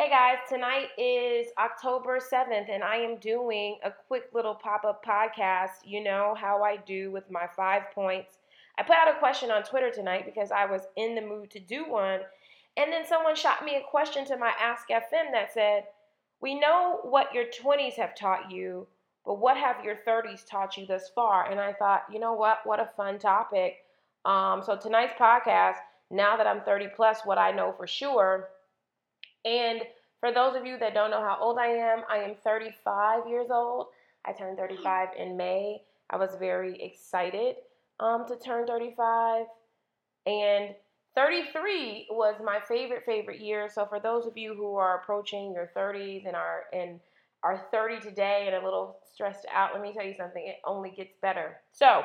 Hey guys, tonight is October 7th, and I am doing a quick little pop up podcast. You know how I do with my five points. I put out a question on Twitter tonight because I was in the mood to do one, and then someone shot me a question to my Ask FM that said, We know what your 20s have taught you, but what have your 30s taught you thus far? And I thought, you know what? What a fun topic. Um, so tonight's podcast, now that I'm 30 plus, what I know for sure and for those of you that don't know how old I am, I am 35 years old. I turned 35 in May. I was very excited um, to turn 35. And 33 was my favorite favorite year. So for those of you who are approaching your 30s and are and are 30 today and a little stressed out, let me tell you something. It only gets better. So,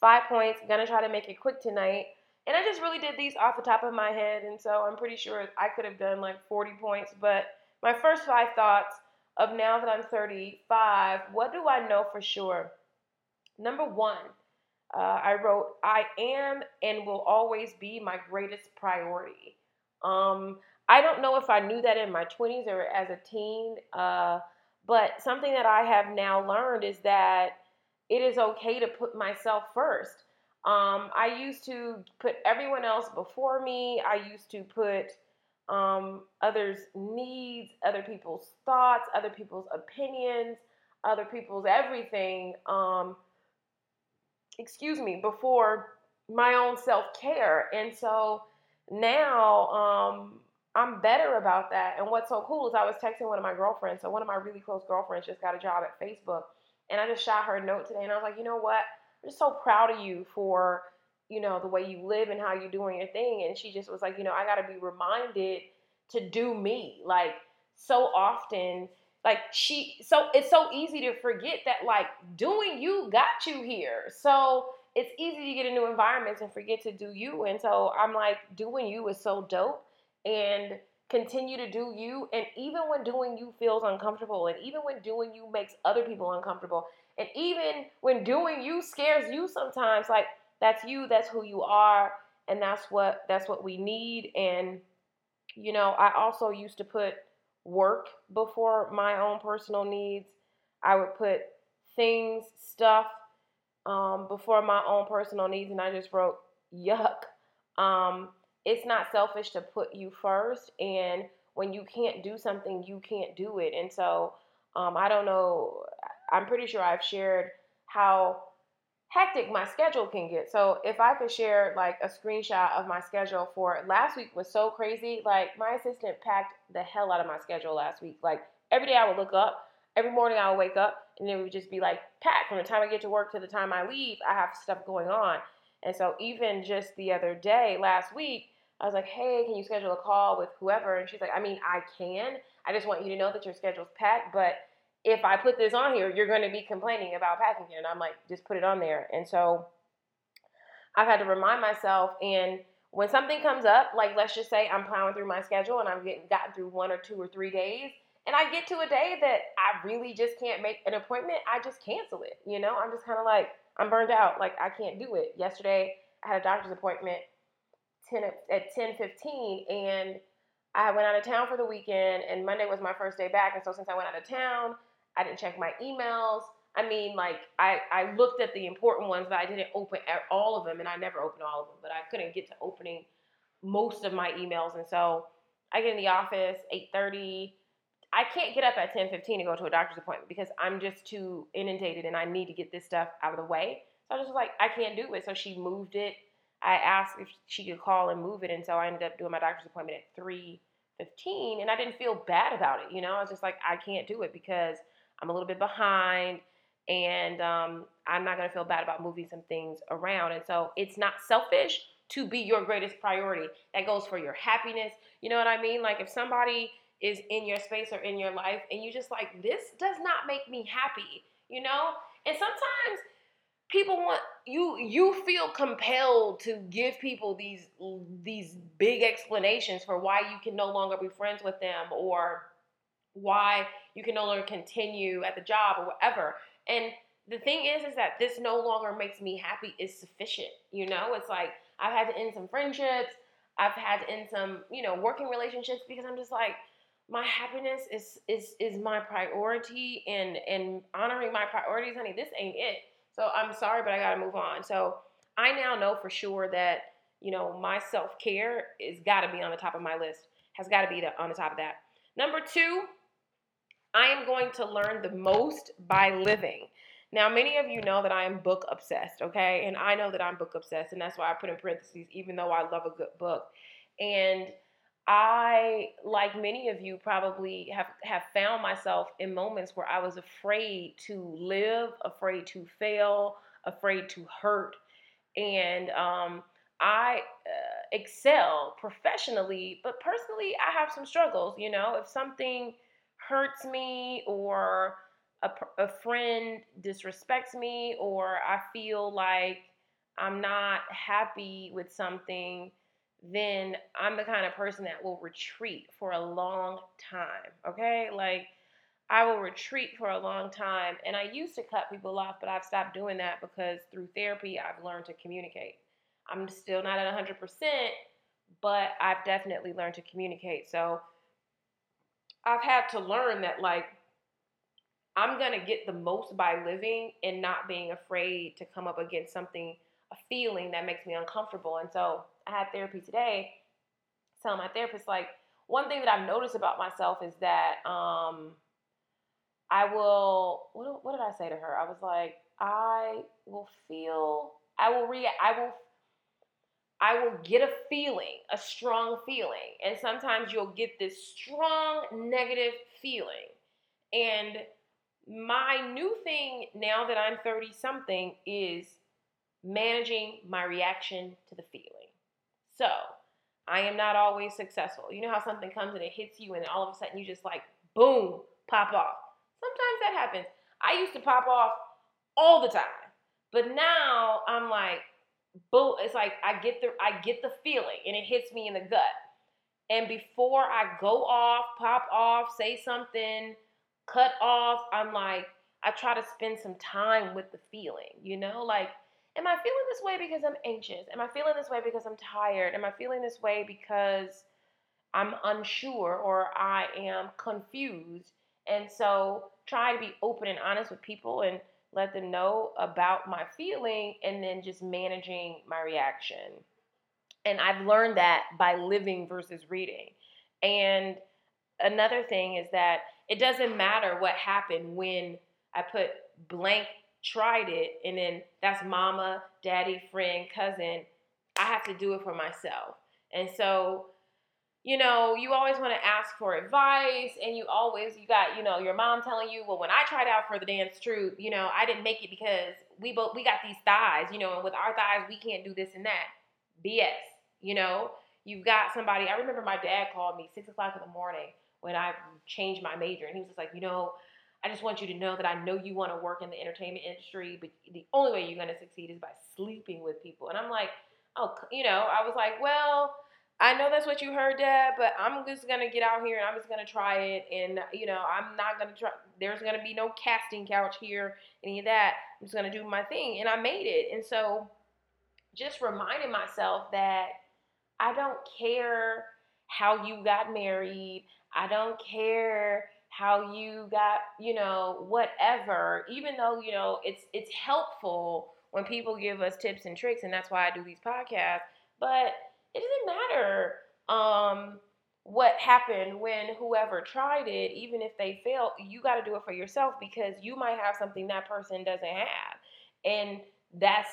five points. Gonna try to make it quick tonight. And I just really did these off the top of my head. And so I'm pretty sure I could have done like 40 points. But my first five thoughts of now that I'm 35, what do I know for sure? Number one, uh, I wrote, I am and will always be my greatest priority. Um, I don't know if I knew that in my 20s or as a teen, uh, but something that I have now learned is that it is okay to put myself first. Um, I used to put everyone else before me. I used to put um, others' needs, other people's thoughts, other people's opinions, other people's everything. Um, excuse me, before my own self care. And so now um, I'm better about that. And what's so cool is I was texting one of my girlfriends. So one of my really close girlfriends just got a job at Facebook. And I just shot her a note today and I was like, you know what? I'm just so proud of you for, you know, the way you live and how you're doing your thing. And she just was like, you know, I got to be reminded to do me. Like, so often, like, she, so it's so easy to forget that, like, doing you got you here. So it's easy to get into environments and forget to do you. And so I'm like, doing you is so dope. And continue to do you. And even when doing you feels uncomfortable, and even when doing you makes other people uncomfortable, and even when doing you scares you sometimes, like that's you, that's who you are, and that's what that's what we need. And you know, I also used to put work before my own personal needs. I would put things, stuff um, before my own personal needs, and I just wrote yuck. Um, it's not selfish to put you first, and when you can't do something, you can't do it. And so um, I don't know. I'm pretty sure I've shared how hectic my schedule can get. So if I could share like a screenshot of my schedule for last week was so crazy. Like my assistant packed the hell out of my schedule last week. Like every day I would look up, every morning I would wake up, and it would just be like packed from the time I get to work to the time I leave. I have stuff going on. And so even just the other day, last week, I was like, hey, can you schedule a call with whoever? And she's like, I mean, I can. I just want you to know that your schedule's packed, but if I put this on here, you're going to be complaining about packing it. And I'm like, just put it on there. And so I've had to remind myself. And when something comes up, like let's just say I'm plowing through my schedule and I've getting, gotten through one or two or three days, and I get to a day that I really just can't make an appointment, I just cancel it. You know, I'm just kind of like, I'm burned out. Like I can't do it. Yesterday, I had a doctor's appointment 10 at 10:15 and I went out of town for the weekend and Monday was my first day back and so since I went out of town, I didn't check my emails. I mean, like I, I looked at the important ones, but I didn't open all of them, and I never opened all of them. But I couldn't get to opening most of my emails, and so I get in the office eight thirty. I can't get up at ten fifteen to go to a doctor's appointment because I'm just too inundated, and I need to get this stuff out of the way. So I was just like, I can't do it. So she moved it. I asked if she could call and move it, and so I ended up doing my doctor's appointment at three fifteen, and I didn't feel bad about it. You know, I was just like, I can't do it because I'm a little bit behind and um, I'm not going to feel bad about moving some things around. And so it's not selfish to be your greatest priority. That goes for your happiness. You know what I mean? Like if somebody is in your space or in your life and you just like, this does not make me happy, you know? And sometimes people want you you feel compelled to give people these these big explanations for why you can no longer be friends with them or why you can no longer continue at the job or whatever. And the thing is, is that this no longer makes me happy is sufficient. You know, it's like I've had to end some friendships. I've had to end some, you know, working relationships because I'm just like, my happiness is is is my priority and and honoring my priorities, honey, this ain't it. So I'm sorry, but I gotta move on. So I now know for sure that, you know, my self-care is gotta be on the top of my list. Has gotta be the, on the top of that. Number two, I am going to learn the most by living. Now, many of you know that I am book obsessed, okay? And I know that I'm book obsessed, and that's why I put in parentheses, even though I love a good book. And I, like many of you, probably have, have found myself in moments where I was afraid to live, afraid to fail, afraid to hurt. And um, I uh, excel professionally, but personally, I have some struggles. You know, if something hurts me or a, a friend disrespects me or I feel like I'm not happy with something, then I'm the kind of person that will retreat for a long time. Okay? Like, I will retreat for a long time. And I used to cut people off, but I've stopped doing that because through therapy, I've learned to communicate. I'm still not at 100%, but I've definitely learned to communicate. So I've had to learn that, like, I'm to get the most by living and not being afraid to come up against something, a feeling that makes me uncomfortable. And so I had therapy today, telling my therapist, like, one thing that I've noticed about myself is that um, I will, what, what did I say to her? I was like, I will feel, I will react, I will I will get a feeling, a strong feeling. And sometimes you'll get this strong negative feeling. And my new thing now that I'm 30 something is managing my reaction to the feeling. So I am not always successful. You know how something comes and it hits you, and all of a sudden you just like, boom, pop off. Sometimes that happens. I used to pop off all the time. But now I'm like, boom, it's like I get the I get the feeling and it hits me in the gut. And before I go off, pop off, say something, cut off. I'm like, I try to spend some time with the feeling, you know? Like, am I feeling this way because I'm anxious? Am I feeling this way because I'm tired? Am I feeling this way because I'm unsure or I am confused? And so try to be open and honest with people and let them know about my feeling and then just managing my reaction. And I've learned that by living versus reading. And another thing is that it doesn't matter what happened when I put blank tried it and then that's mama, daddy, friend, cousin. I have to do it for myself. And so, you know, you always want to ask for advice and you always you got, you know, your mom telling you, well, when I tried out for the dance troupe, you know, I didn't make it because we both we got these thighs, you know, and with our thighs we can't do this and that. BS, you know. You've got somebody. I remember my dad called me six o'clock in the morning when I changed my major. And he was just like, you know, I just want you to know that I know you want to work in the entertainment industry, but the only way you're going to succeed is by sleeping with people. And I'm like, oh, you know, I was like, well, I know that's what you heard, Dad, but I'm just to get out here and I'm just to try it. And, you know, I'm not to try, there's to be no casting couch here, any of that. I'm just to do my thing. And I made it. And so just reminding myself that I don't care how you got married. I don't care how you got, you know, whatever. Even though, you know, it's it's helpful when people give us tips and tricks and that's why I do these podcasts, but it doesn't matter um what happened when whoever tried it, even if they failed, you got to do it for yourself because you might have something that person doesn't have. And that's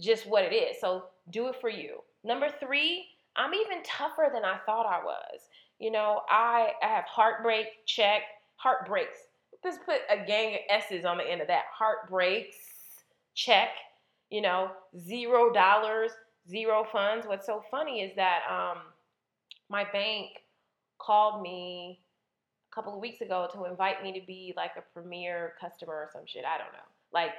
just what it is. So do it for you. Number three, I'm even tougher than I thought I was. You know, I, I have heartbreak, check, heartbreaks. Let's put a gang of S's on the end of that. Heartbreaks, check, you know, zero dollars, zero funds. What's so funny is that um, my bank called me a couple of weeks ago to invite me to be like a premier customer or some shit. I don't know. Like,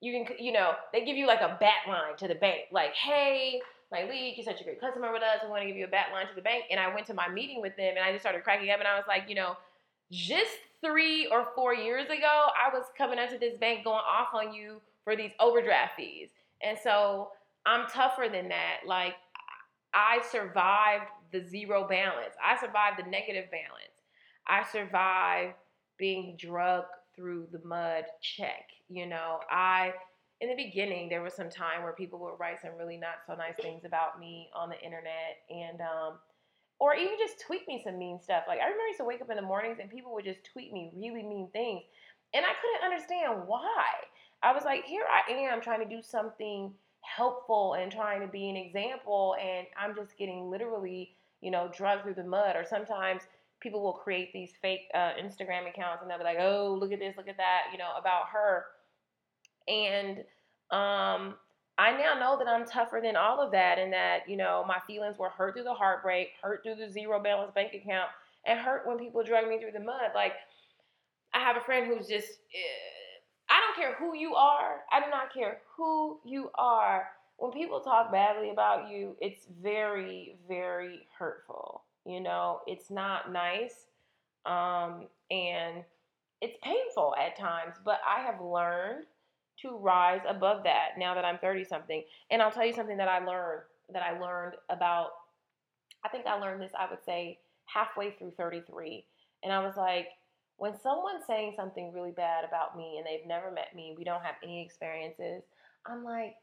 you can, you know, they give you like a bat line to the bank. Like, hey, like, Lee, you're such a great customer with us. We want to give you a bat line to the bank. And I went to my meeting with them and I just started cracking up and I was like, you know, just three or four years ago, I was coming into this bank going off on you for these overdraft fees. And so I'm tougher than that. Like, I survived the zero balance. I survived the negative balance. I survived being drugged through the mud check. You know, I in the beginning there was some time where people would write some really not so nice things about me on the internet and um or even just tweet me some mean stuff. Like I remember I used to wake up in the mornings and people would just tweet me really mean things. And I couldn't understand why. I was like, here I am trying to do something helpful and trying to be an example and I'm just getting literally, you know, drugged through the mud or sometimes people will create these fake uh, Instagram accounts and they'll be like, "Oh, look at this, look at that," you know, about her. And um, I now know that I'm tougher than all of that, and that you know my feelings were hurt through the heartbreak, hurt through the zero balance bank account, and hurt when people drug me through the mud. Like I have a friend who's just. Don't care who you are. I do not care who you are. When people talk badly about you, it's very, very hurtful. You know, it's not nice. Um, and it's painful at times, but I have learned to rise above that now that I'm 30 something. And I'll tell you something that I learned that I learned about I think I learned this I would say halfway through 33. And I was like, when someone's saying something really bad about me and they've never met me, we don't have any experiences, I'm like,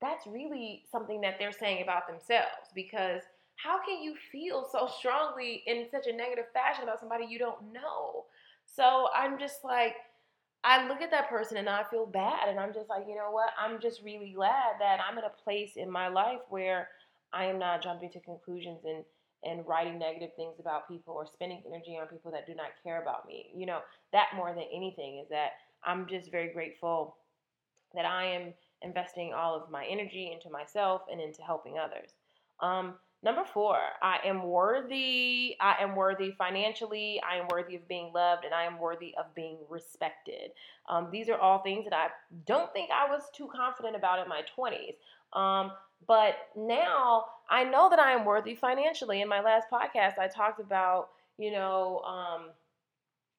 that's really something that they're saying about themselves because how can you feel so strongly in such a negative fashion about somebody you don't know? So I'm just like, I look at that person and I feel bad. And I'm just like, you know what? I'm just really glad that I'm in a place in my life where I am not jumping to conclusions and, and writing negative things about people or spending energy on people that do not care about me. You know, that more than anything is that I'm just very grateful that I am investing all of my energy into myself and into helping others. Um, Number four, I am worthy. I am worthy financially. I am worthy of being loved, and I am worthy of being respected. Um, these are all things that I don't think I was too confident about in my 20s. Um, but now I know that I am worthy financially. In my last podcast, I talked about, you know, um,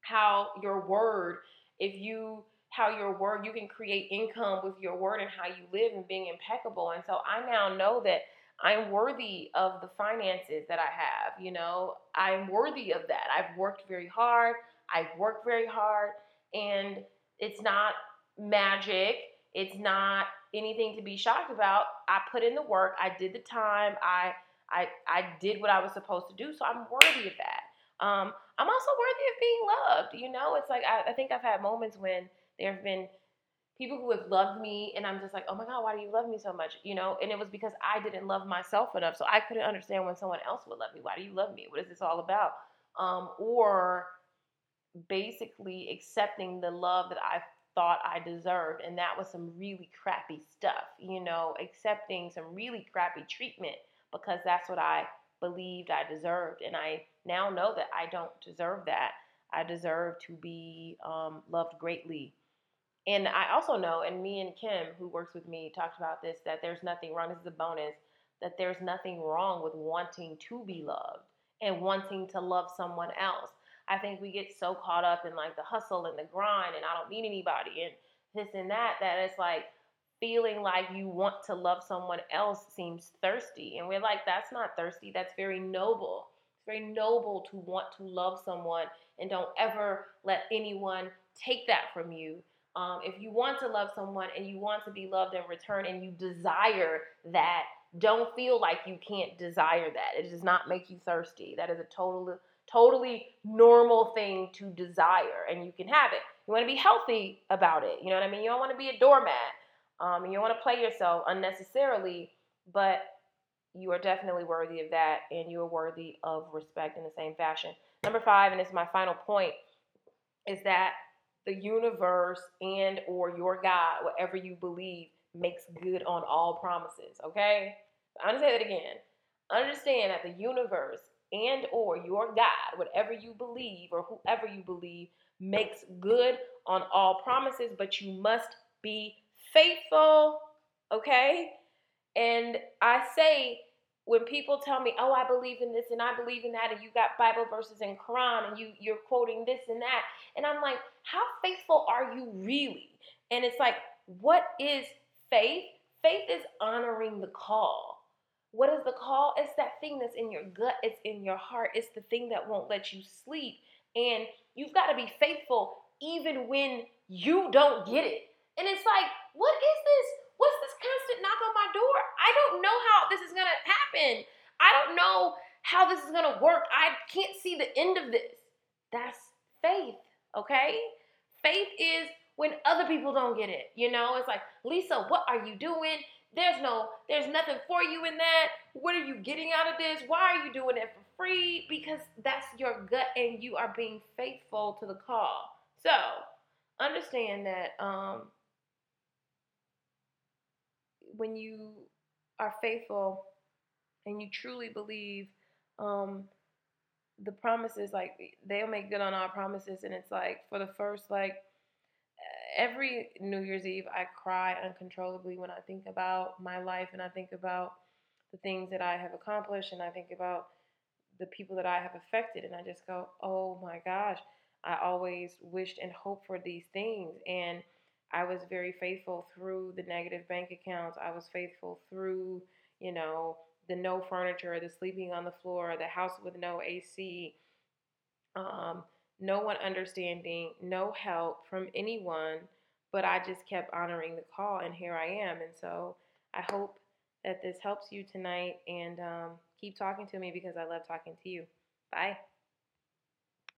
how your word, if you how your word you can create income with your word and how you live and being impeccable and so i now know that I'm worthy of the finances that I have. You know, I'm worthy of that. I've worked very hard. I've worked very hard, and it's not magic. It's not anything to be shocked about. I put in the work. I did the time. I I I did what I was supposed to do. So I'm worthy of that. Um, I'm also worthy of being loved. You know, it's like I, I think I've had moments when there have been people who have loved me and I'm just like, oh my God, why do you love me so much? You know, and it was because I didn't love myself enough. So I couldn't understand when someone else would love me. Why do you love me? What is this all about? Um, or basically accepting the love that I thought I deserved. And that was some really crappy stuff, you know, accepting some really crappy treatment because that's what I believed I deserved. And I now know that I don't deserve that. I deserve to be um, loved greatly and I also know, and me and Kim, who works with me, talked about this that there's nothing wrong. This is a bonus that there's nothing wrong with wanting to be loved and wanting to love someone else. I think we get so caught up in like the hustle and the grind, and I don't need anybody, and this and that, that it's like feeling like you want to love someone else seems thirsty. And we're like, that's not thirsty, that's very noble. It's very noble to want to love someone, and don't ever let anyone take that from you um, if you want to love someone and you want to be loved in return and you desire that, don't feel like you can't desire that. It does not make you thirsty. That is a total, totally normal thing to desire, and you can have it. You want to be healthy about it. You know what I mean? You don't want to be a doormat. Um, you don't want to play yourself unnecessarily, but you are definitely worthy of that, and you are worthy of respect in the same fashion. Number five, and it's my final point, is that the universe and or your God, whatever you believe, makes good on all promises. Okay? I'm gonna say that again. Understand that the universe and or your God, whatever you believe or whoever you believe, makes good on all promises, but you must be faithful. Okay? And I say when people tell me, "Oh, I believe in this and I believe in that," and you got Bible verses and Quran and you you're quoting this and that, and I'm like, "How faithful are you really?" And it's like, what is faith? Faith is honoring the call. What is the call? It's that thing that's in your gut, it's in your heart, it's the thing that won't let you sleep. And you've got to be faithful even when you don't get it. And it's like, what is this? What's this constant knock on my door? I don't know how this is going to happen. I don't know how this is going to work. I can't see the end of this. That's faith, okay? Faith is when other people don't get it. You know, it's like, Lisa, what are you doing? There's no, there's nothing for you in that. What are you getting out of this? Why are you doing it for free? Because that's your gut and you are being faithful to the call. So understand that um, when you are faithful and you truly believe um, the promises, like they'll make good on our promises, and it's like for the first like every New Year's Eve, I cry uncontrollably when I think about my life and I think about the things that I have accomplished and I think about the people that I have affected. And I just go, oh my gosh, I always wished and hoped for these things. And I was very faithful through the negative bank accounts. I was faithful through, you know, the no furniture, the sleeping on the floor, the house with no AC. Um, no one understanding, no help from anyone, but I just kept honoring the call, and here I am. And so I hope that this helps you tonight, and um, keep talking to me because I love talking to you. Bye.